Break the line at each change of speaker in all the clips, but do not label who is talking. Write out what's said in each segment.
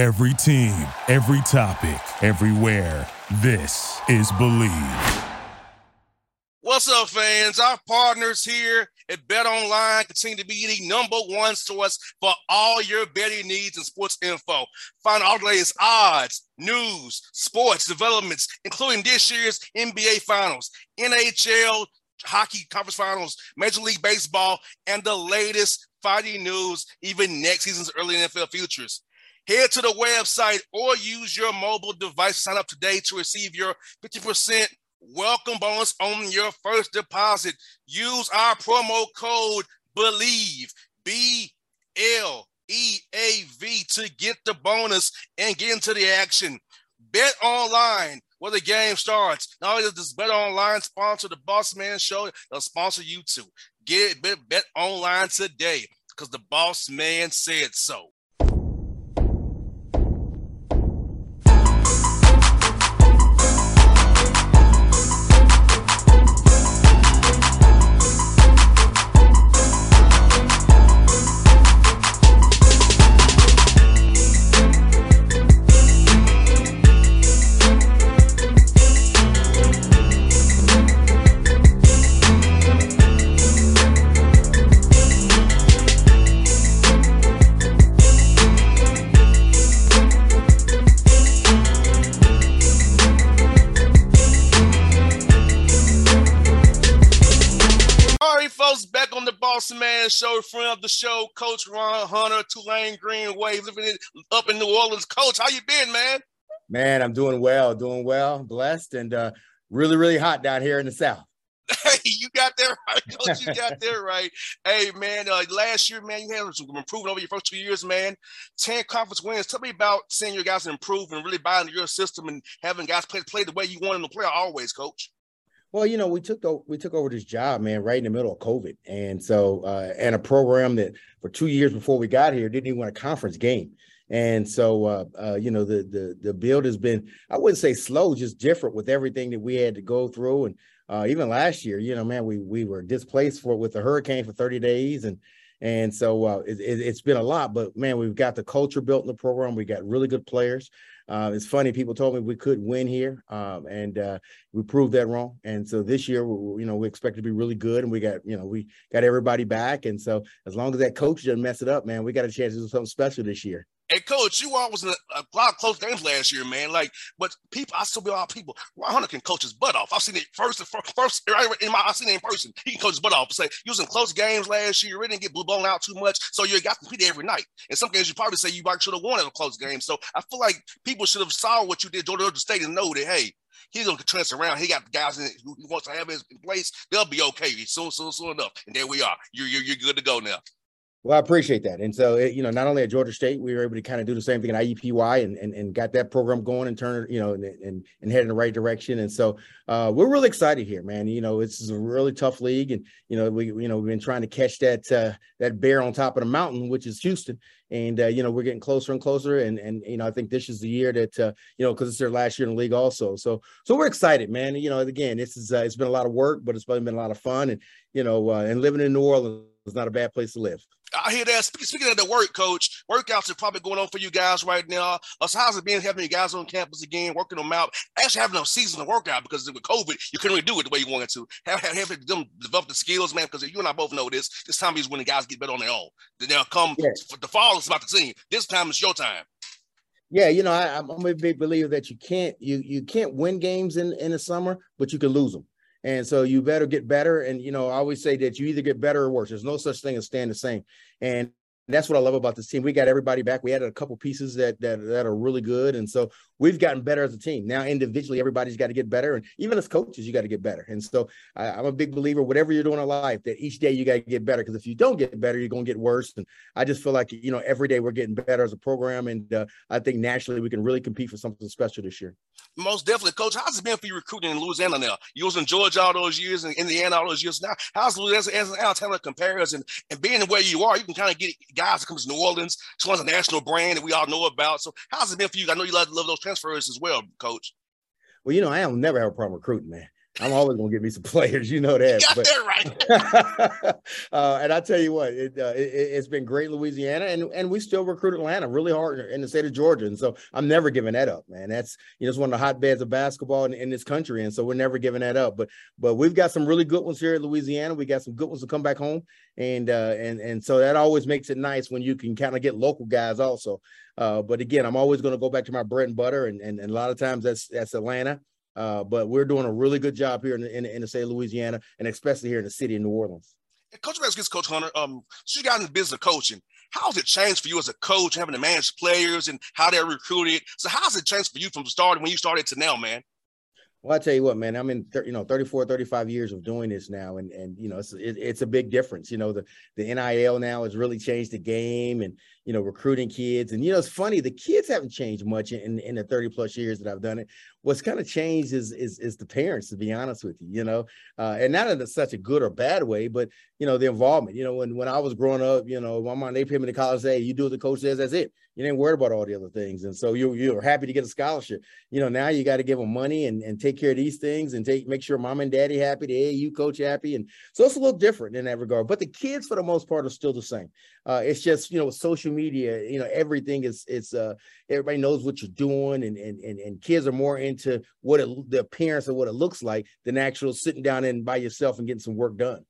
Every team, every topic, everywhere. This is Bleav.
What's up, fans? Our partners here at Bet Online continue to be the number one source for all your betting needs and sports info. Find all the latest odds, news, sports developments, including this year's NBA Finals, NHL, hockey conference finals, Major League Baseball, and the latest fighting news, even next season's early NFL futures. Head to the website or use your mobile device to sign up today to receive your 50% welcome bonus on your first deposit. Use our promo code BLEAV, B L E A V, to get the bonus and get into the action. Bet online where the game starts. Not only does this Bet Online sponsor the Boss Man Show, they'll sponsor you too. Get bet, bet online today because the Boss Man said so. The show, Coach Ron Hunter, Tulane Green Wave, living in, up in New Orleans. Coach, how you been, man?
Man, I'm doing well, doing well, blessed, and uh, really, really hot down here in the South.
Hey, you got that right, Coach. You got that right. Hey, man, uh, last year, man, you had some improvement over your first two years, man. 10 conference wins. Tell me about seeing your guys improve and really buying into your system and having guys play, play the way you want them to play always, Coach.
Well, you know, we took the, we took over this job, man, right in the middle of COVID, and so uh, and a program that for two years before we got here didn't even win a conference game, and so uh, uh, you know the the the build has been I wouldn't say slow, just different with everything that we had to go through, and uh, even last year, you know, man, we we were displaced for with the hurricane for thirty days, and and so uh, it, has it, been a lot, but man, we've got the culture built in the program. We got really good players. Uh, it's funny. People told me we could win here, um, and uh, we proved that wrong. And so this year, we, you know, we expect to be really good, and we got, you know, we got everybody back. And so as long as that coach doesn't mess it up, man, we got a chance to do something special this year.
Hey, coach, you was in a, a, lot of close games last year, man. Like, but people, I still be all people. Ron Hunter can coach his butt off. I've seen it first, first, right in my, I've seen it in person. He can coach his butt off. Say, you was in close games last year. You didn't get blue blown out too much, so you got to compete every night. In some games, you probably say you should have won at a close game. So I feel like people should have saw what you did, Georgia State, and know that hey, he's gonna transfer around. He got guys in who he wants to have in place. They'll be okay soon, soon, soon enough. And there we are. You're you're, you're good to go now.
Well, I appreciate that. And so, it, you know, not only at Georgia State, we were able to kind of do the same thing at IUPUI and, and, and got that program going and turn you know, and, and, and head in the right direction. And so uh, we're really excited here, man. You know, it's a really tough league. And, you know, we, you know, we've been trying to catch that, uh, that bear on top of the mountain, which is Houston. And, uh, you know, we're getting closer and closer. And, and, you know, I think this is the year that, uh, you know, because it's their last year in the league also. So, so we're excited, man. You know, again, this is, uh, it's been a lot of work, but it's been a lot of fun. And, you know, uh, and living in New Orleans is not a bad place to live.
I hear that. Speaking of the work, coach, workouts are probably going on for you guys right now. Uh, so how's it been having you guys on campus again, working them out, actually having a season to work out because with COVID, you couldn't really do it the way you wanted to. Have, have, have them develop the skills, man, because you and I both know this. This time is when the guys get better on their own. Then they'll come yeah. the fall is about the team. This time is your time.
Yeah, you know, I, I'm a big believer that you can't you you can't win games in in the summer, but you can lose them. And so you better get better. And, you know, I always say that you either get better or worse. There's no such thing as staying the same. And that's what I love about this team. We got everybody back. We added a couple pieces that that that are really good, and so we've gotten better as a team. Now, individually, everybody's got to get better, and even as coaches, you got to get better. And so, I, am a big believer. Whatever you're doing in life, that each day you got to get better. Because if you don't get better, you're going to get worse. And I just feel like you know every day we're getting better as a program, and uh, I think nationally we can really compete for something special this year.
Most definitely, coach. How's it been for you recruiting in Louisiana now? You was in Georgia all those years and Indiana all those years. Now, how's Louisiana now? Tell a comparison and being where you are, you can kind of get guys that comes to New Orleans. It's one of the national brand that we all know about. So how's it been for you? I know you love, love those transfers as well, coach.
Well, you know, I don't never have a problem recruiting, man. I'm always gonna get me some players, you know that.
You got that
right. uh, and I tell you what, it, uh, it, has been great, Louisiana, and and we still recruit Atlanta really hard in the state of Georgia, and so I'm never giving that up, man. That's you know it's one of the hotbeds of basketball in, in this country, and so we're never giving that up. But but we've got some really good ones here at Louisiana. We got some good ones to come back home, and uh, and and so that always makes it nice when you can kind of get local guys also. Uh, but again, I'm always going to go back to my bread and butter, and, and and a lot of times that's that's Atlanta. Uh, but we're doing a really good job here in the, in, in the state of Louisiana, and especially here in the city of New Orleans.
And Coach Rex gets Coach Hunter. Um, so you got in the business of coaching. How has it changed for you as a coach, having to manage players and how they're recruited? So how has it changed for you from the start when you started to now, man?
Well, I tell you what, man, I'm in, you know, 34, 35 years of doing this now. And, and, you know, it's, it, it's a big difference. You know, the, the NIL now has really changed the game and, you know, recruiting kids. And, you know, it's funny, the kids haven't changed much in, in the 30 plus years that I've done it. What's kind of changed is, is, is the parents, to be honest with you, you know, uh, and not in such a good or bad way, but, you know, the involvement, you know, when, when I was growing up, you know, my mom, they put me to college, say, you do what the coach says, that's it. You didn't worry about all the other things. And so you, you're happy to get a scholarship. You know, now you got to give them money and, and take care of these things and take, make sure mom and daddy happy, the AAU coach happy. And so it's a little different in that regard, but the kids for the most part are still the same. Uh, it's just, you know, social media, you know, everything is, it's, uh, everybody knows what you're doing and, and, and, and kids are more into what it, the appearance of what it looks like than actual sitting down and by yourself and getting some work done.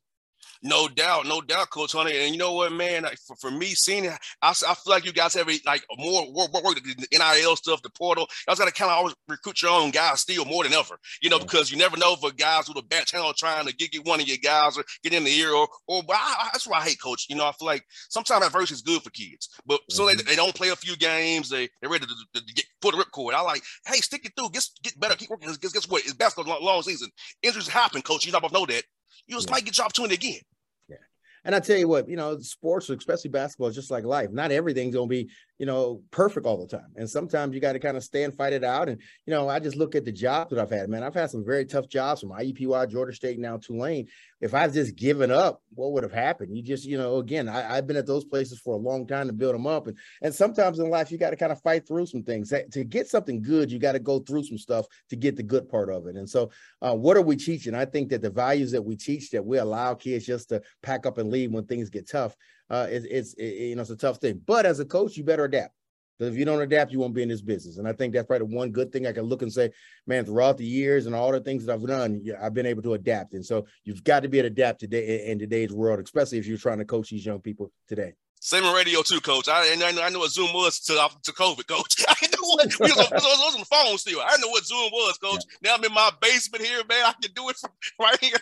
No doubt, no doubt, Coach Hunter. And you know what, man? For, for me, seeing it, I, I feel like you guys have a, like more work, work, work, the NIL stuff, the portal. You guys got to kind of always recruit your own guys still more than ever, you know, yeah. because you never know if a guys with a back channel trying to get, get one of your guys or get in the ear or, or but I, that's why I hate coach. You know, I feel like sometimes adversity is good for kids, but mm-hmm. so they, mm-hmm. they don't play a few games, they, they're ready to, to, to get put a ripcord. I like, hey, stick it through, get, get better, keep working. Guess, guess what? It's basketball long, long season. Injuries happen, coach. You not both know that. You just yeah. might get your opportunity again. Yeah.
And I tell you what, you know, sports, especially basketball, is just like life. Not everything's gonna be, you know, perfect all the time. And sometimes you got to kind of stand, fight it out. And you know, I just look at the jobs that I've had. Man, I've had some very tough jobs from IUPUI, Georgia State, now Tulane. If I've just given up, what would have happened? You just, you know, again, I, have been at those places for a long time to build them up. And and sometimes in life, you got to kind of fight through some things. To get something good, you got to go through some stuff to get the good part of it. And so, uh, what are we teaching? I think that the values that we teach that we allow kids just to pack up and leave when things get tough. Uh, it, it's it, you know it's a tough thing. But as a coach, you better adapt. Because if you don't adapt, you won't be in this business. And I think that's probably the one good thing I can look and say, man, throughout the years and all the things that I've done, I've been able to adapt. And so you've got to be able to adapt today in today's world, especially if you're trying to coach these young people today.
Same in radio too, coach. I and I know, I know what Zoom was to, to COVID, coach. I know what we was, on, was on the phone still. I know what Zoom was, coach. Yeah. Now I'm in my basement here, man. I can do it from right here.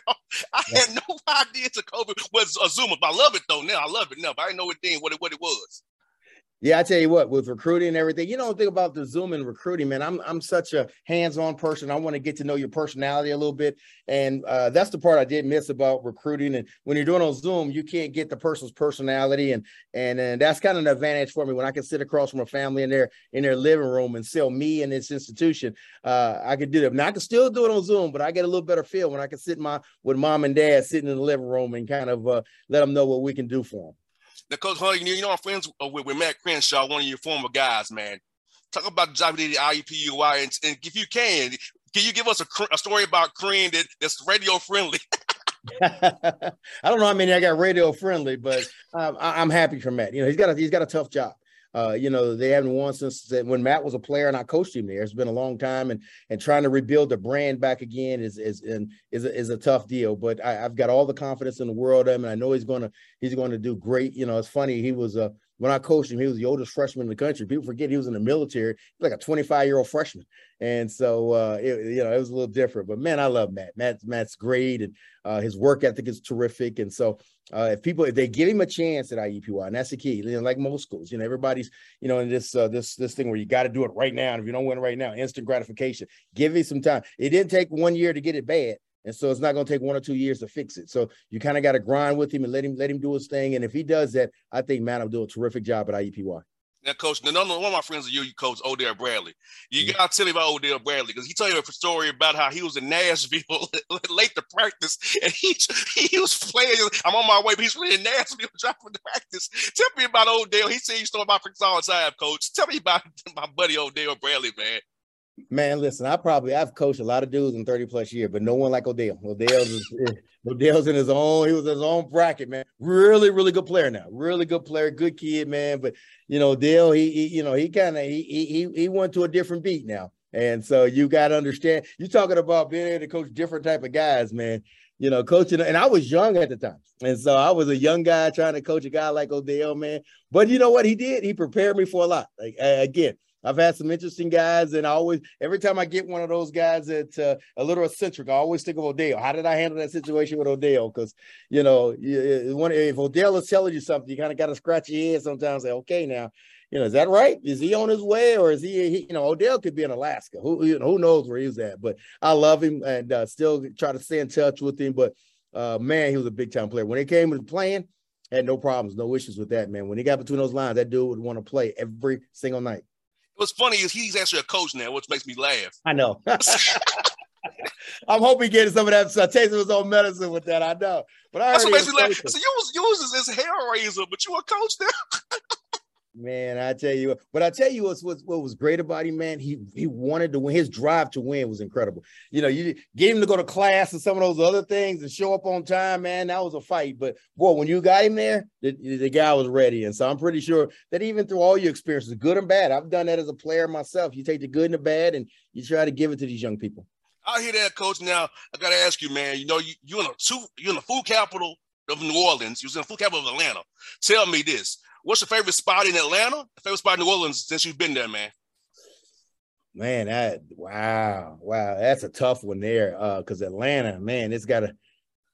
I yeah. had no idea to COVID was a Zoom. I love it though. Now I love it now, but I didn't know it then what it what it was.
Yeah, I tell you what, with recruiting and everything, you don't think about the Zoom and recruiting, man. I'm I'm such a hands-on person. I want to get to know your personality a little bit, and uh, that's the part I did miss about recruiting. And when you're doing on Zoom, you can't get the person's personality, and and and that's kind of an advantage for me when I can sit across from a family in their in their living room and sell me and this institution. Uh, I could do that. Now I can still do it on Zoom, but I get a little better feel when I can sit my with mom and dad sitting in the living room and kind of uh, let them know what we can do for them.
Now, Coach you know, I'm friends with, with Matt Crenshaw, one of your former guys, man. Talk about the job he did at IUPUI, and, and if you can, can you give us a, a story about Crean that, that's radio friendly?
I don't know how many I got radio friendly, but um, I, am happy for Matt. You know, he's got a, he's got a tough job. Uh, you know, they haven't won since when Matt was a player and I coached him there. It's been a long time, and and trying to rebuild the brand back again is is and is a, is a tough deal. But I, have got all the confidence in the world him, and I know he's gonna he's going to do great. You know, it's funny he was a when I coached him, he was the oldest freshman in the country. People forget he was in the military, like a 25 year old freshman. And so, uh, it, you know, it was a little different. But man, I love Matt. Matt Matt's great, and uh, his work ethic is terrific. And so, uh, if people if they give him a chance at IUPUI, and that's the key, you know, like most schools, you know, everybody's you know in this uh, this this thing where you got to do it right now, and if you don't win right now, instant gratification. Give me some time. It didn't take one year to get it bad. And so it's not going to take one or two years to fix it. So you kind of got to grind with him and let him let him do his thing. And if he does that, I think man, will do a terrific job at IUPUI.
Now, coach, now, one of my friends of you, you coach Odell Bradley. You mm-hmm. gotta tell me about Odell Bradley because he told you a story about how he was in Nashville late to practice and he he was playing. I'm on my way, but he's really in Nashville dropping to practice. Tell me about Odell. He said you stole my practice all the time, coach. Tell me about my buddy Odell Bradley, man.
Man, listen, I probably I've coached a lot of dudes in 30 plus years, but no one like Odell. Odell's Odell's in his own, he was his own bracket, man. Really, really good player now. Really good player, good kid, man. But you know, Odell, he, he you know, he kind of he he he went to a different beat now. And so you got to understand, you're talking about being able to coach different type of guys, man. You know, coaching, and I was young at the time. And so I was a young guy trying to coach a guy like Odell, man. But you know what he did? He prepared me for a lot. Like again, I've had some interesting guys, and I always, every time I get one of those guys that's uh, a little eccentric, I always think of Odell. How did I handle that situation with Odell? Because you know, if Odell is telling you something, you kind of got to scratch your head sometimes. Say, okay, now, you know, is that right? Is he on his way, or is he? he you know, Odell could be in Alaska. Who you know, who knows where he's at? But I love him and uh, still try to stay in touch with him. But uh, man, he was a big time player when it came to playing. Had no problems, no issues with that, man. When he got between those lines, that dude would want to play every single night.
What's funny is he's actually a coach now, which makes me laugh.
I know. I'm hoping getting some of that uh, taste of his own medicine with that. I know, but I
that's what makes me laugh. So you was you was his hair raiser, but you a coach now.
Man, I tell you, but I tell you what's, what, what was great about him, man. He he wanted to win. His drive to win was incredible. You know, you get him to go to class and some of those other things and show up on time, man. That was a fight. But boy, when you got him there, the, the guy was ready. And so I'm pretty sure that even through all your experiences, good and bad, I've done that as a player myself. You take the good and the bad, and you try to give it to these young people.
I hear that, coach. Now I got to ask you, man. You know, you you in a two, you're in the food capital of New Orleans. You're in the food capital of Atlanta. Tell me this What's your favorite spot in Atlanta? Favorite spot in New Orleans since you've been there, man?
Man, that wow, wow, that's a tough one there. Uh, because Atlanta, man, it's got a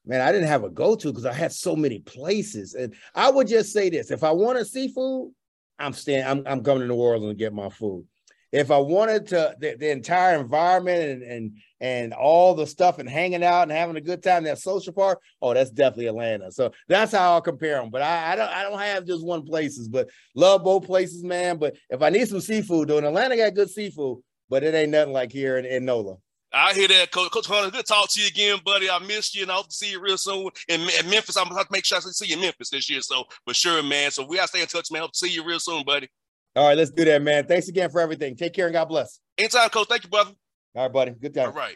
man. I didn't have a go-to because I had so many places, and I would just say this: if I want wanted seafood, I'm staying. I'm I'm coming to New Orleans to get my food if I wanted to the, the entire environment and and and all the stuff and hanging out and having a good time, that social part, oh, that's definitely Atlanta. So that's how I'll compare them. But I, I don't I don't have just one places, but love both places, man. But if I need some seafood, though, in Atlanta got good seafood, but it ain't nothing like here in, in NOLA.
I hear that, Coach, Coach Hunter. Good to talk to you again, buddy. I missed you, and I hope to see you real soon in, in Memphis. I'm gonna have to make sure I see you in Memphis this year. So for sure, man. So we gotta stay in touch, man. Hope to see you real soon, buddy.
All right, let's do that, man. Thanks again for everything. Take care and God bless.
Anytime, coach. Thank you, brother.
All right, buddy. Good time.
All right.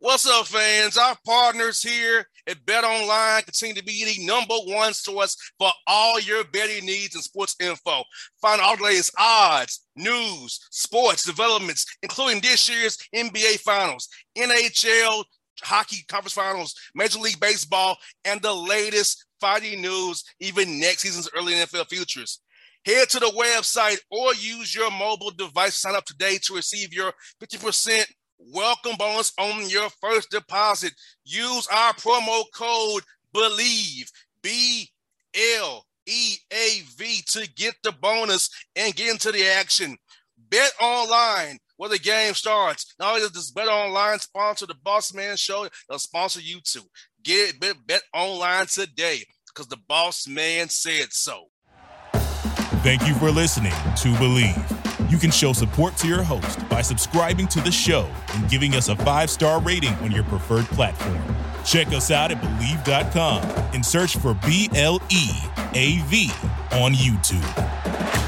What's up, fans? Our partners here at Bet Online continue to be the number one source for all your betting needs and sports info. Find all the latest odds, news, sports developments, including this year's NBA Finals, NHL hockey conference finals, Major League Baseball, and the latest fighting news, even next season's early NFL futures. Head to the website or use your mobile device to sign up today to receive your 50% welcome bonus on your first deposit. Use our promo code BLEAV, B L E A V, to get the bonus and get into the action. Bet online where the game starts. Not only does Bet Online sponsor the Boss Man Show, they'll sponsor you too. Get bet, bet online today because the Boss Man said so.
Thank you for listening to Bleav. You can show support to your host by subscribing to the show and giving us a five star rating on your preferred platform. Check us out at Bleav.com and search for B L E A V on YouTube.